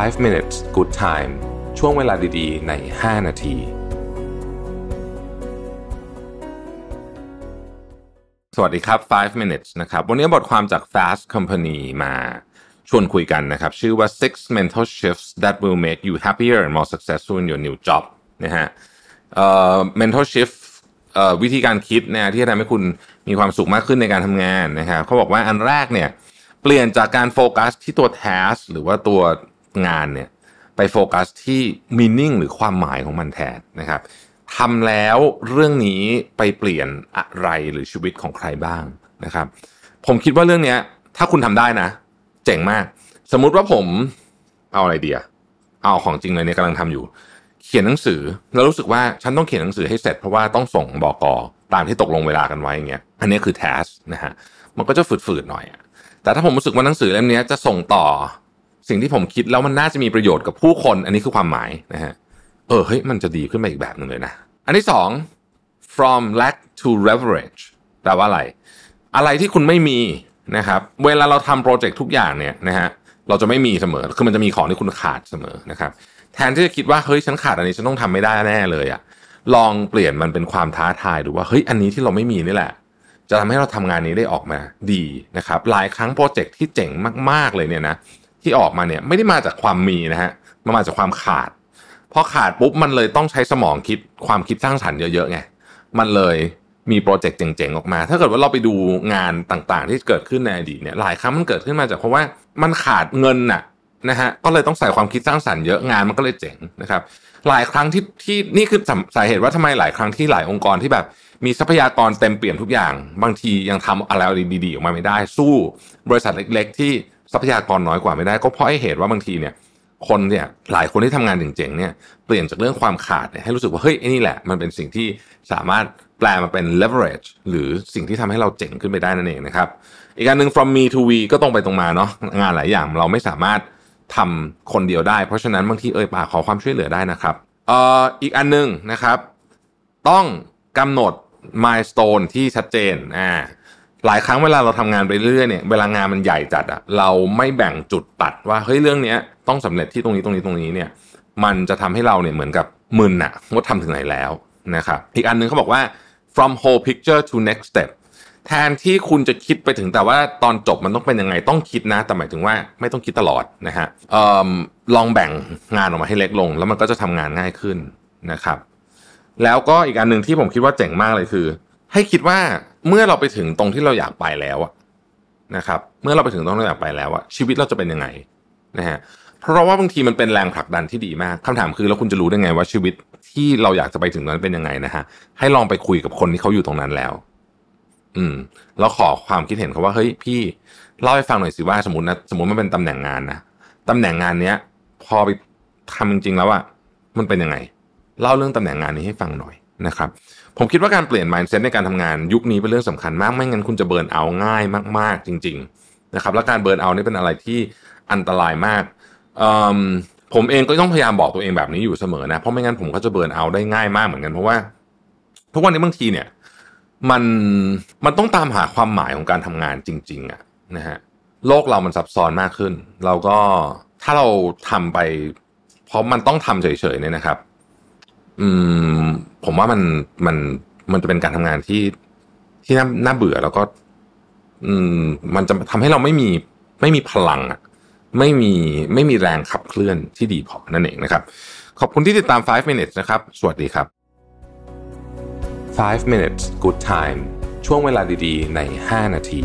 5 minutes good time ช่วงเวลาดีๆ ใน 5 นาที สวัสดีครับ 5 minutes นะครับ วันนี้บทความจาก Fast Company มาชวนคุยกันนะครับ ชื่อว่า six mental shifts that will make you happier and more successful in your new job นะฮะเอ่อ mental shift เอ่อวิธีการคิดนะที่จะทำให้คุณมีความสุขมากขึ้นในการทำงานนะครับเขาบอกว่าอันแรกเนี่ยเปลี่ยนจากการโฟกัสที่ตัว task หรือว่าตัว งานเนี่ยไปโฟกัสที่ meaning หรือความหมายของมันแทนนะครับทำแล้วเรื่องนี้ไปเปลี่ยนอะไรหรือชีวิตของใครบ้างนะครับ ผมคิดว่าเรื่องนี้ถ้าคุณทำได้นะ เจ๋งมาก สมมุติว่าผมเอาอะไรเดียเอาของจริงเลยเนี่ยกำลังทำอยู่ เขียนหนังสือแล้วรู้สึกว่าฉันต้องเขียนหนังสือให้เสร็จเพราะว่าต้องส่งบอกอตามที่ตกลงเวลากันไว้อย่างเงี้ยอันนี้คือ task นะฮะมันก็จะฝืดๆหน่อยแต่ถ้าผมรู้สึกว่าหนังสือเล่มนี้จะส่งต่อ สิ่งที่ผมคิดแล้วมันน่าจะมีประโยชน์กับผู้คน อันนี้คือความหมายนะฮะเออเฮ้ยมันจะดีขึ้นมาอีกแบบหนึ่งเลยนะ อันที่สอง from lack to leverage แปลว่าอะไร อะไรที่คุณไม่มีนะครับ เวลาเราทำโปรเจกต์ทุกอย่างเนี่ยนะฮะเราจะไม่มีเสมอ คือมันจะมีของที่คุณขาดเสมอนะครับ แทนที่จะคิดว่าเฮ้ยฉันขาดอันนี้ฉันต้องทำไม่ได้แน่เลยอะลองเปลี่ยนมันเป็นความท้าทายดูว่าเฮ้ยอันนี้ที่เราไม่มีนี่แหละ จะทำให้เราทำงานนี้ได้ออกมาดีนะครับ หลายครั้งโปรเจกต์ที่เจ๋งมากๆเลยเนี่ยนะ ที่ออกมาเนี่ยไม่ได้มาจากความมีนะฮะมันมาจากความขาดพอขาดปุ๊บมันเลยต้องใช้สมองคิดความคิดสร้างสรรค์เยอะๆไงมันเลยมีโปรเจกต์เจ๋งๆออกมา ถ้าเกิดว่าเราไปดูงานต่างๆ ที่เกิดขึ้นในอดีตเนี่ยหลายครั้งมันเกิดขึ้นมาจากเพราะว่ามันขาดเงินน่ะนะฮะก็เลยต้องใส่ความคิดสร้างสรรค์เยอะงานมันก็เลยเจ๋งนะครับหลายครั้งที่ที่นี่คือสาเหตุว่าทำไมหลายครั้งที่หลายองค์กรที่แบบมีทรัพยากรเต็มเปี่ยมทุกอย่าง บางทียังทำอะไรดีๆออกมาไม่ได้ สู้บริษัทเล็ก ๆ ที่ ทรัพยากรน้อยกว่าไม่ได้ ก็เพราะไอ้เหตุว่าบางทีเนี่ย คนเนี่ยหลายคนที่ทำงานเจ๋งๆเนี่ยเปลี่ยนจากเรื่องความขาดเนี่ยให้รู้สึกว่าเฮ้ยไอ้นี่แหละ มันเป็นสิ่งที่สามารถแปลมาเป็น leverage หรือสิ่งที่ทำให้เราเจ๋งขึ้นไปได้นั่นเองนะครับอีกอันหนึ่ง from me to we ก็ตรงไปตรงมาเนาะงานหลายอย่างเราไม่สามารถทำคนเดียวได้ เพราะฉะนั้นบางทีเอ่ยปากขอความช่วยเหลือได้นะครับเอ่ออีกอันหนึ่งนะครับ ต้องกำหนด milestone ที่ชัดเจนอ่า หลายครั้งเวลาเราทำงานไปเรื่อยๆเนี่ยเวลางานมันใหญ่จัดอะเราไม่แบ่งจุดตัดว่าเฮ้ยเรื่องเนี้ยต้องสำเร็จที่ตรงนี้ตรงนี้ตรงนี้เนี่ย มันจะทำให้เราเนี่ยเหมือนกับมึนอะว่าทำถึงไหนแล้วนะครับอีกอันหนึงเขาบอกว่า from whole picture to next step แทนที่คุณจะคิดไปถึงแต่ว่าตอนจบมันต้องเป็นยังไงต้องคิดนะ แต่หมายถึงว่าไม่ต้องคิดตลอดนะฮะออลองแบ่งงานออกมาให้เล็กลง แล้วมันก็จะทำงานง่ายขึ้นนะครับ แล้วก็อีกอันหนึ่งที่ผมคิดว่าเจ๋งมากเลยคือ ให้คิดว่า เมื่อเราไปถึงตรงที่เราอยากไปแล้วอะนะครับ เมื่อเราไปถึงตรงที่เราอยากไปแล้วอะชีวิตเราจะเป็นยังไงนะฮะเพราะว่าบางทีมันเป็นแรงผลักดันที่ดีมากคำถามคือแล้วคุณจะรู้ได้ไงว่าชีวิตที่เราอยากจะไปถึงนั้นเป็นยังไงนะฮะให้ลองไปคุยกับคนที่เขาอยู่ตรงนั้นแล้ว อืมแล้วขอความคิดเห็นเขาว่าเฮ้ยพี่เล่าให้ฟังหน่อยสิว่าสมมตินะสมมติมันเป็นตำแหน่งงานนะตำแหน่งงานเนี้ย พอไปทำจริงๆแล้วอะมันเป็นยังไง เล่าเรื่องตำแหน่งงานนี้ให้ฟังหน่อย นะครับผมคิดว่าการเปลี่ยน mindset ในการทำงานยุคนี้เป็นเรื่องสำคัญมากไม่งั้นคุณจะเบิร์นเอาง่ายมาก ๆ จริงๆนะครับและการเบิร์นเอานี่เป็นอะไรที่อันตรายมากผมเองก็ต้องพยายามบอกตัวเองแบบนี้อยู่เสมอนะเพราะไม่งั้นผมก็จะเบิร์นเอาได้ง่ายมากเหมือนกันเพราะว่าทุกวันนี้บางทีเนี่ยมันมันต้องตามหาความหมายของการทำงานจริงๆอะนะฮะโลกเรามันซับซ้อนมากขึ้น เราก็ถ้าเราทำไปเพราะมันต้องทำเฉยๆเนี่ยนะครับ อืม ผมว่ามันมันมันจะเป็นการทำงานที่ที่น่าน่าเบื่อแล้วก็ อืม มันจะทำให้เราไม่มีไม่มีพลังอะไม่มีไม่มีแรงขับเคลื่อนที่ดีพอนั่นเองนะครับ ขอบคุณที่ติดตาม 5 minutes นะครับ สวัสดีครับ 5 minutes good time ช่วงเวลาดีๆ ใน 5 นาที